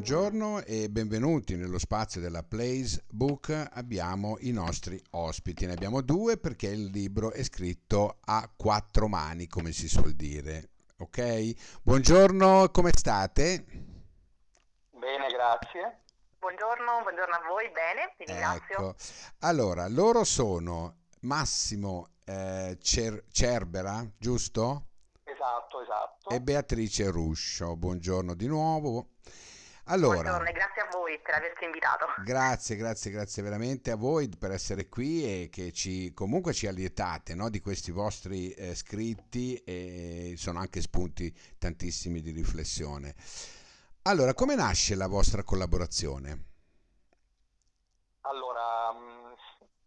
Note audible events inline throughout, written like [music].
buongiorno e benvenuti nello spazio della Plays Book. Abbiamo i nostri ospiti, ne abbiamo due perché il libro è scritto a quattro mani, come si suol dire. Ok? Buongiorno, come state? Bene, grazie. Buongiorno, buongiorno a voi, bene, vi ringrazio. Ecco. Allora, loro sono Massimo eh, Cer- Cerbera, giusto? Esatto, esatto. E Beatrice Ruscio. Buongiorno di nuovo. Allora, Buongiorno e grazie a voi per averci invitato. Grazie, grazie, grazie veramente a voi per essere qui e che ci, comunque ci allietate no, di questi vostri eh, scritti e sono anche spunti tantissimi di riflessione. Allora, come nasce la vostra collaborazione? Allora, mh,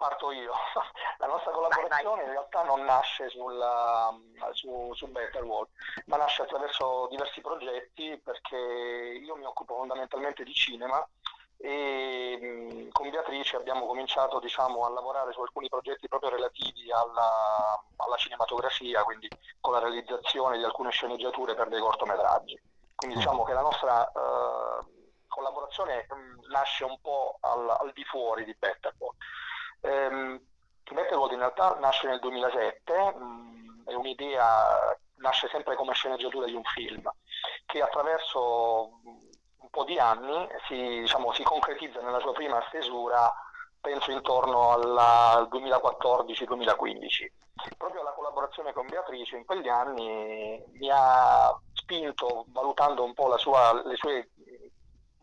parto io. [laughs] La nostra collaborazione in realtà non nasce sulla, su, su Better World, ma nasce attraverso diversi progetti perché io mi occupo fondamentalmente di cinema e mh, con Beatrice abbiamo cominciato diciamo, a lavorare su alcuni progetti proprio relativi alla, alla cinematografia, quindi con la realizzazione di alcune sceneggiature per dei cortometraggi. Quindi diciamo che la nostra eh, collaborazione mh, nasce un po' al, al di fuori di Better World. Ehm, World in realtà nasce nel 2007, mh, è un'idea, nasce sempre come sceneggiatura di un film, che attraverso un po' di anni si, diciamo, si concretizza nella sua prima stesura, penso intorno al 2014-2015. Proprio la collaborazione con Beatrice in quegli anni mi ha spinto, valutando un po' sua- le sue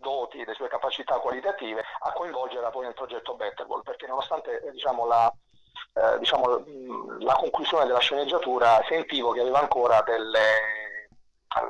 doti, le sue capacità qualitative, a coinvolgerla poi nel progetto Betterwall, perché nonostante eh, diciamo, la, eh, diciamo, la conclusione della sceneggiatura, sentivo che aveva ancora delle-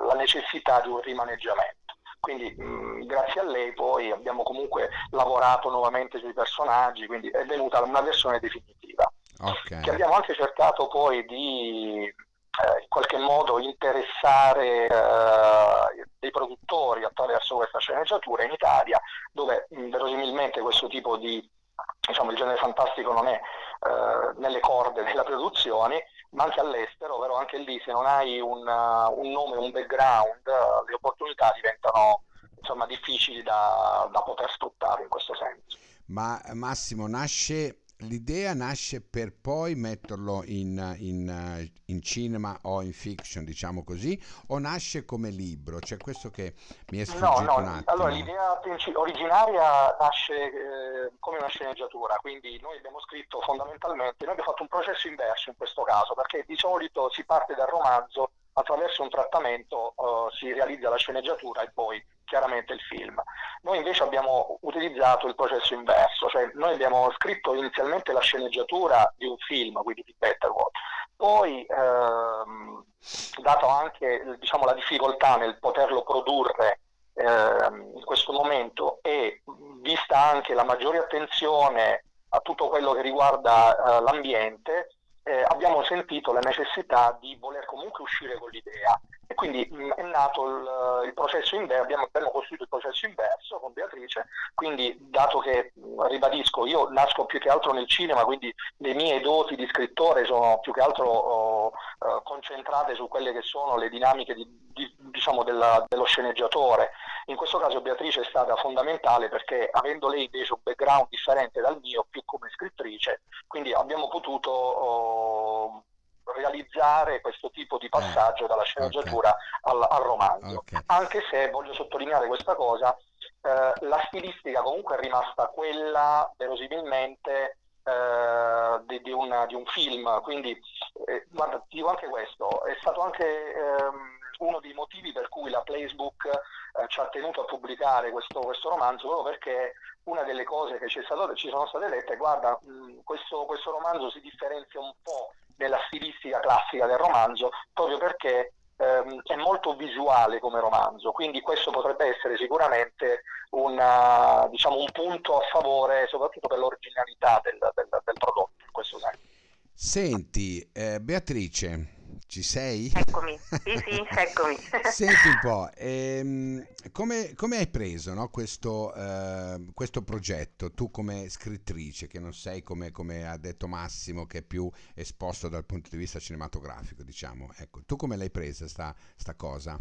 la necessità di un rimaneggiamento. Quindi mh, grazie a lei poi abbiamo comunque lavorato nuovamente sui personaggi, quindi è venuta una versione definitiva Ok. che abbiamo anche cercato poi di eh, in qualche modo interessare eh, dei produttori attraverso questa sceneggiatura in Italia, dove mh, verosimilmente questo tipo di, diciamo, il genere fantastico non è eh, nelle corde della produzione, ma anche all'estero, però anche lì se non hai un, uh, un nome, un background, uh, le opportunità diventano insomma difficili da, da poter sfruttare in questo senso. Ma Massimo, nasce, l'idea nasce per poi metterlo in, in, eh, in cinema o in fiction, diciamo così, o nasce come libro? Cioè questo che mi è No, sfuggito no, un attimo. allora l'idea originaria nasce eh, come una sceneggiatura, quindi noi abbiamo scritto fondamentalmente, noi abbiamo fatto un processo inverso in questo caso, perché di solito si parte dal romanzo, attraverso un trattamento eh, si realizza la sceneggiatura e poi chiaramente il film. Noi invece abbiamo utilizzato il processo inverso, cioè noi abbiamo scritto inizialmente la sceneggiatura di un film, quindi di Better World, poi ehm, dato anche diciamo, la difficoltà nel poterlo produrre ehm, in questo momento e vista anche la maggiore attenzione a tutto quello che riguarda eh, l'ambiente, eh, abbiamo sentito la necessità di voler comunque uscire con l'idea e quindi mh, è nato il, il processo inverso, abbiamo, abbiamo costruito il processo inverso con Beatrice, quindi dato che, mh, ribadisco, io nasco più che altro nel cinema, quindi le mie doti di scrittore sono più che altro oh, eh, concentrate su quelle che sono le dinamiche di, di- diciamo della- dello sceneggiatore. In questo caso Beatrice è stata fondamentale perché avendo lei invece un background differente dal mio, più come scrittrice, quindi abbiamo potuto oh, realizzare questo tipo di passaggio dalla sceneggiatura al, al romanzo. Ok. Anche se voglio sottolineare questa cosa, eh, la stilistica comunque è rimasta quella verosimilmente eh, di, di una- di un film, quindi eh, guarda, ti dico anche questo, è stato anche ehm, uno dei motivi per cui la Placebook eh, ci ha tenuto a pubblicare questo, questo romanzo, proprio perché una delle cose che ci, è stato- ci sono state dette è guarda, mh, questo, questo romanzo si differenzia un po' classica del romanzo, proprio perché ehm, è molto visuale come romanzo, quindi questo potrebbe essere sicuramente una- diciamo, un punto a favore, soprattutto per l'originalità del, del- del prodotto, in questo senso. Senti, eh, Beatrice, ci sei? Eccomi, sì sì, [laughs] eccomi. Senti un po', ehm, come, come hai preso no, questo, eh, questo progetto, tu come scrittrice, che non sei come, come ha detto Massimo, che è più esposto dal punto di vista cinematografico, diciamo, ecco, tu come l'hai presa sta, sta cosa?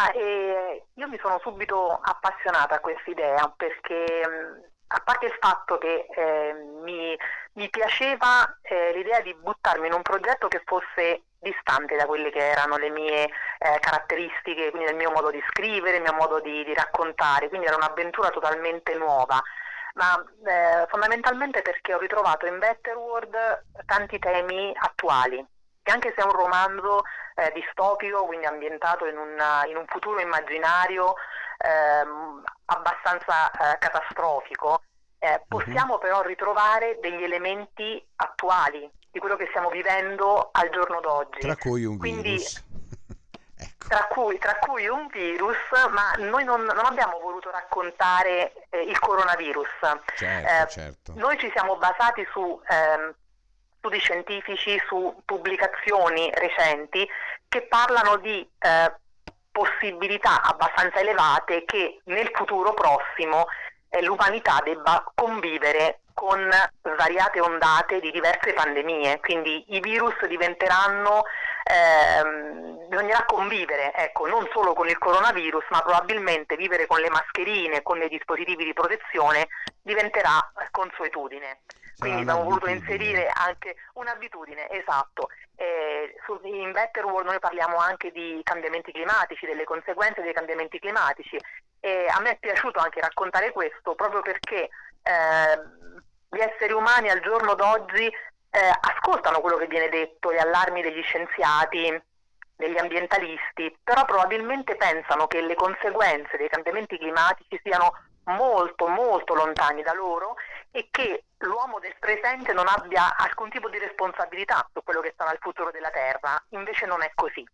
Ah, io mi sono subito appassionata a questa idea perché a parte il fatto che eh, mi, mi, piaceva eh, l'idea di buttarmi in un progetto che fosse distante da quelle che erano le mie eh, caratteristiche, quindi il mio modo di scrivere, il mio modo di, di raccontare, quindi era un'avventura totalmente nuova, ma eh, fondamentalmente perché ho ritrovato in Better World tanti temi attuali, che anche se è un romanzo eh, distopico, quindi ambientato in, una, in un futuro immaginario, ehm, abbastanza eh, catastrofico, eh, possiamo uh-huh. però ritrovare degli elementi attuali di quello che stiamo vivendo al giorno d'oggi. Tra cui un Quindi, virus. [laughs] ecco. tra, cui, tra, cui, un virus, ma noi non, non abbiamo voluto raccontare eh, il coronavirus. Certo, eh, certo. Noi ci siamo basati su ehm, studi scientifici, su pubblicazioni recenti che parlano di eh, possibilità abbastanza elevate che nel futuro prossimo l'umanità debba convivere con svariate ondate di diverse pandemie, quindi i virus diventeranno, ehm, bisognerà convivere, ecco, non solo con il coronavirus, ma probabilmente vivere con le mascherine, con dei dispositivi di protezione diventerà consuetudine. Quindi abbiamo voluto inserire anche un'abitudine, esatto. Eh, in Better World noi parliamo anche di cambiamenti climatici, delle conseguenze dei cambiamenti climatici e a me è piaciuto anche raccontare questo proprio perché eh, gli esseri umani al giorno d'oggi eh, ascoltano quello che viene detto, gli allarmi degli scienziati, degli ambientalisti, però probabilmente pensano che le conseguenze dei cambiamenti climatici siano molto molto lontani da loro e che l'uomo del presente non abbia alcun tipo di responsabilità su quello che sarà il futuro della Terra. Invece non è così,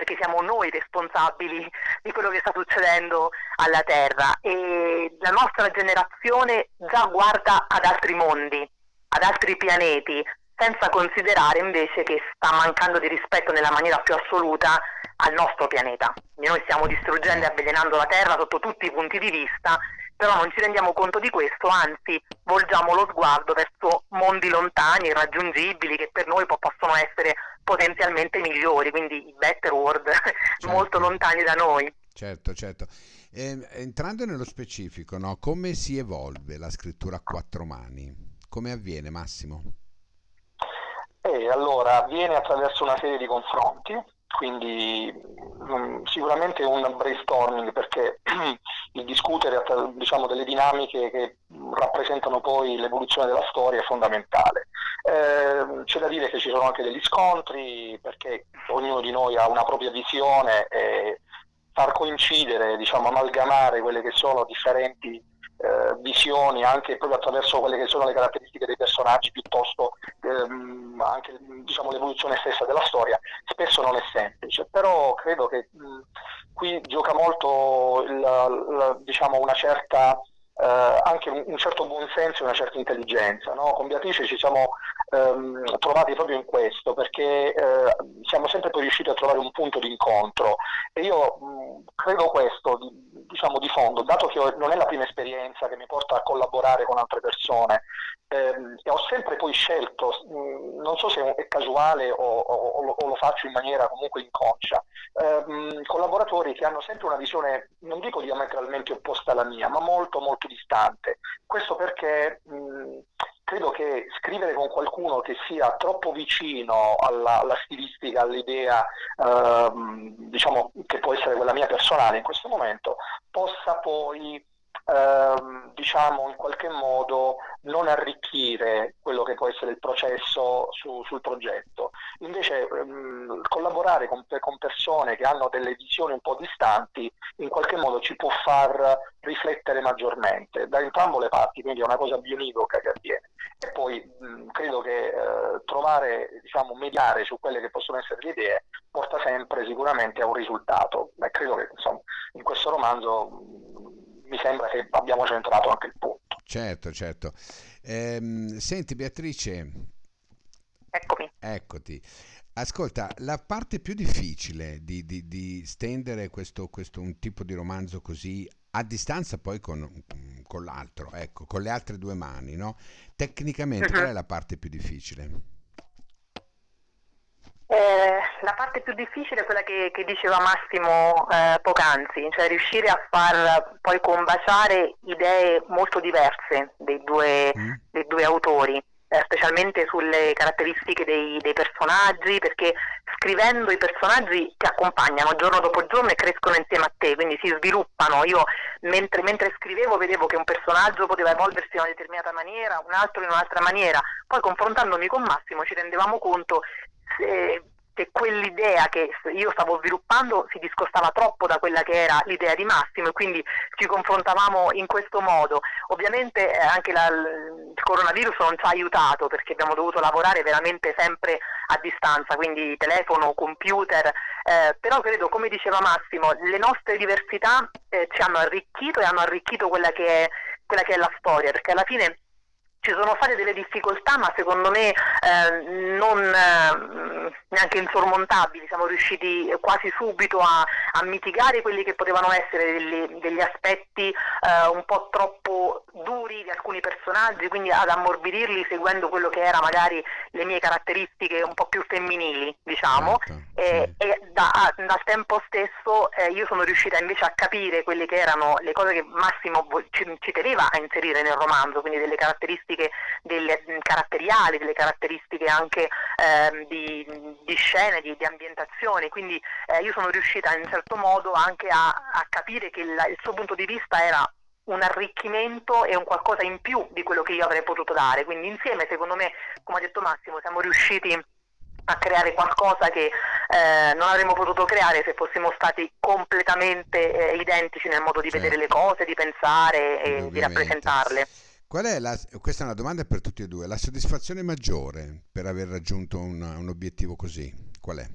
perché siamo noi responsabili di quello che sta succedendo alla Terra e la nostra generazione già guarda ad altri mondi, ad altri pianeti, senza considerare invece che sta mancando di rispetto nella maniera più assoluta al nostro pianeta. Noi stiamo distruggendo e avvelenando la Terra sotto tutti i punti di vista però non ci rendiamo conto di questo, anzi volgiamo lo sguardo verso mondi lontani, irraggiungibili, che per noi possono essere potenzialmente migliori, quindi i better world [laughs] certo. molto lontani da noi. Certo, certo. Eh, entrando nello specifico, no, come si evolve la scrittura a quattro mani? Come avviene Massimo? Eh, allora, avviene attraverso una serie di confronti, quindi um, sicuramente un brainstorming perché [clears throat] il discutere diciamo, delle dinamiche che rappresentano poi l'evoluzione della storia è fondamentale. Eh, c'è da dire che ci sono anche degli scontri perché ognuno di noi ha una propria visione e far coincidere, diciamo, amalgamare quelle che sono differenti eh, visioni anche proprio attraverso quelle che sono le caratteristiche dei personaggi piuttosto ehm, anche diciamo, l'evoluzione stessa della storia spesso non è semplice però credo che mh, qui gioca molto il, il, diciamo, una certa eh, anche un, un, certo buonsenso e una certa intelligenza. No? Con Beatrice ci siamo ehm, trovati proprio in questo perché eh, siamo sempre poi riusciti a trovare un punto di incontro e io mh, credo questo di, diciamo di fondo, dato che non è la prima esperienza che mi porta a collaborare con altre persone ehm, e ho sempre poi scelto, mh, non so se è casuale o, o, o, lo faccio in maniera comunque inconscia, ehm, collaboratori che hanno sempre una visione, non dico diametralmente opposta alla mia, ma molto molto distante. Questo perché mh, credo che scrivere con qualcuno che sia troppo vicino alla, alla stilistica, all'idea, ehm, diciamo che può essere quella mia personale in questo momento, possa poi ehm, diciamo in qualche modo non arricchire quello che può essere il processo su, sul progetto. Invece ehm, collaborare con, con, persone che hanno delle visioni un po' distanti in qualche modo ci può far riflettere maggiormente da entrambe le parti, quindi è una cosa bionivoca che avviene. E poi mh, credo che eh, trovare, diciamo, mediare su quelle che possono essere le idee porta sempre sicuramente a un risultato. E credo che insomma, in questo romanzo mi sembra che abbiamo centrato anche il punto. Certo, certo. Ehm, senti Beatrice. Eccomi. Eccoti. Ascolta, la parte più difficile di, di, di stendere questo, questo, un tipo di romanzo così a distanza poi con, con l'altro, ecco, con le altre due mani, no? Tecnicamente uh-huh. qual è la parte più difficile? Eh la parte più difficile è quella che, che diceva Massimo eh, poc'anzi, cioè riuscire a far poi combaciare idee molto diverse dei due, mm. dei due autori eh, specialmente sulle caratteristiche dei, dei, personaggi, perché scrivendo i personaggi ti accompagnano giorno dopo giorno e crescono insieme a te, quindi si sviluppano. Io mentre, mentre scrivevo vedevo che un personaggio poteva evolversi in una determinata maniera, un altro in un'altra maniera, poi confrontandomi con Massimo ci rendevamo conto se, che quell'idea che io stavo sviluppando si discostava troppo da quella che era l'idea di Massimo e quindi ci confrontavamo in questo modo. Ovviamente eh, anche la, il coronavirus non ci ha aiutato perché abbiamo dovuto lavorare veramente sempre a distanza, quindi telefono, computer, eh, però credo, come diceva Massimo, le nostre diversità eh, ci hanno arricchito e hanno arricchito quella che, è, quella che è la storia, perché alla fine ci sono state delle difficoltà, ma secondo me eh, non eh, neanche insormontabili. Siamo riusciti quasi subito a, a mitigare quelli che potevano essere degli, degli aspetti eh, un po' troppo duri di alcuni personaggi, quindi ad ammorbidirli seguendo quello che era magari le mie caratteristiche un po' più femminili, diciamo. Certo, e, sì. e da, dal tempo stesso eh, io sono riuscita invece a capire quelle che erano le cose che Massimo ci, ci teneva a inserire nel romanzo, quindi delle caratteristiche caratteristiche delle, caratteriali, delle caratteristiche anche eh, di, di, scene, di, di ambientazione, quindi eh, io sono riuscita in un certo modo anche a, a capire che il, il suo punto di vista era un arricchimento e un qualcosa in più di quello che io avrei potuto dare. Quindi insieme, secondo me, come ha detto Massimo, siamo riusciti a creare qualcosa che eh, non avremmo potuto creare se fossimo stati completamente eh, identici nel modo di certo. vedere le cose, di pensare e Ovviamente. di rappresentarle. Qual è la, questa è una domanda per tutti e due, la soddisfazione maggiore per aver raggiunto un, un obiettivo così? Qual è?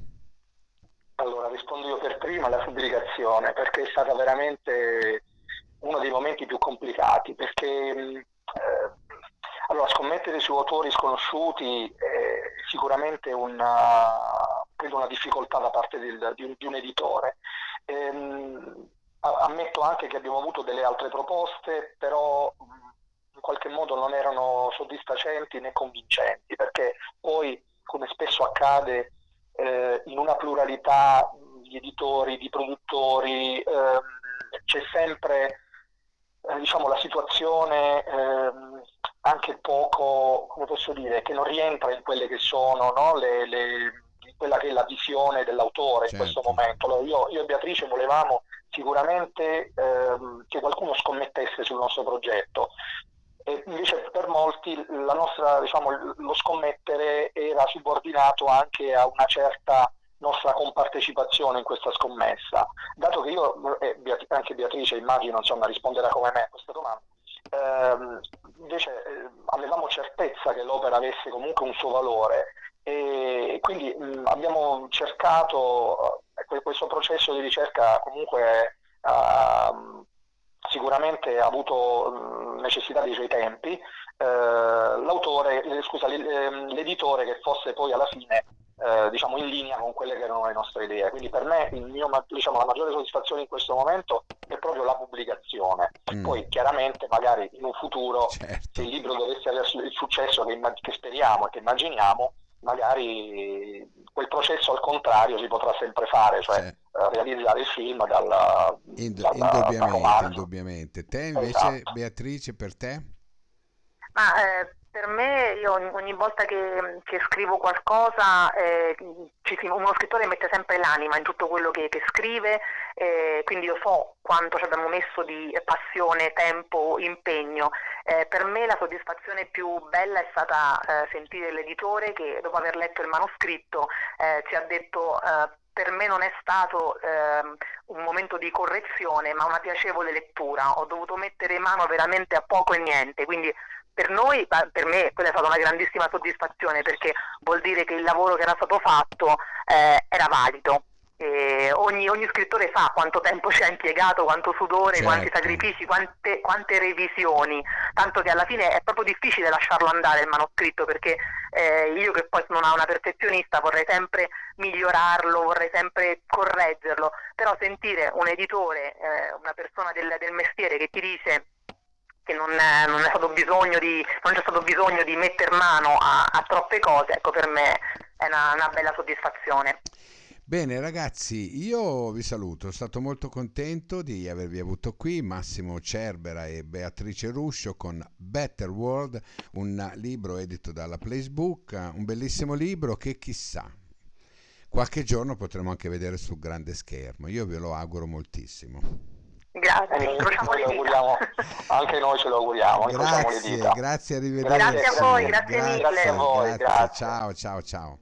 Allora, rispondo io per prima alla pubblicazione, perché è stata veramente uno dei momenti più complicati, perché eh, allora, scommettere su autori sconosciuti è sicuramente una, una difficoltà da parte del, di, un, di, un, editore. Ehm, ammetto anche che abbiamo avuto delle altre proposte, però qualche modo non erano soddisfacenti né convincenti, perché poi, come spesso accade, eh, in una pluralità di editori, di produttori, eh, c'è sempre eh, diciamo, la situazione ehm, anche poco, come posso dire, che non rientra in quelle che sono no? le, le, quella che è la visione dell'autore certo. in questo momento. Allora, io, io, e Beatrice volevamo sicuramente ehm, che qualcuno scommettesse sul nostro progetto, invece per molti nostra, diciamo, lo scommettere era subordinato anche a una certa nostra compartecipazione in questa scommessa. Dato che io, e anche Beatrice immagino insomma, risponderà come me a questa domanda, ehm, invece eh, avevamo certezza che l'opera avesse comunque un suo valore e quindi mh, abbiamo cercato, eh, questo processo di ricerca comunque uh, sicuramente ha avuto necessità dei suoi tempi, eh, l'autore, eh, scusa, ehm, l'editore che fosse poi alla fine eh, diciamo in linea con quelle che erano le nostre idee. Quindi per me mio, diciamo, la maggiore soddisfazione in questo momento è proprio la pubblicazione. Mm. Poi chiaramente magari in un futuro certo. se il libro dovesse avere il successo che, che speriamo e che immaginiamo, magari quel processo al contrario si potrà sempre fare, cioè sì. Eh, realizzare il film dalla, Ind- dalla, indubbiamente, indubbiamente. Te invece esatto. Beatrice per te? Ma eh, per me, io ogni volta che, che scrivo qualcosa, eh, uno scrittore mette sempre l'anima in tutto quello che, che scrive, eh, quindi io so quanto ci abbiamo messo di passione, tempo, impegno. Eh, per me la soddisfazione più bella è stata eh, sentire l'editore che dopo aver letto il manoscritto eh, ci ha detto eh, per me non è stato ehm, un momento di correzione, ma una piacevole lettura. Ho dovuto mettere mano veramente a poco e niente, quindi per noi, per me, quella è stata una grandissima soddisfazione perché vuol dire che il lavoro che era stato fatto eh, era valido. Ogni, ogni, scrittore sa quanto tempo ci ha impiegato, quanto sudore, certo. quanti sacrifici, quante, quante, revisioni, tanto che alla fine è proprio difficile lasciarlo andare il manoscritto perché eh, io che poi sono una perfezionista vorrei sempre migliorarlo, vorrei sempre correggerlo, però sentire un editore, eh, una persona del, del mestiere che ti dice che non, è, non, di, non, c'è stato bisogno di mettere mano a, a, troppe cose, ecco per me è è una, una bella soddisfazione. Bene ragazzi, io vi saluto, sono stato molto contento di avervi avuto qui, Massimo Cerbera e Beatrice Ruscio con Better World, un libro edito dalla Placebook, un bellissimo libro che chissà, qualche giorno potremo anche vedere sul grande schermo, io ve lo auguro moltissimo. Grazie, anche noi ce lo auguriamo. Grazie, grazie, arrivederci. Grazie a voi, grazie, grazie mille. a voi, grazie. Ciao, ciao, ciao.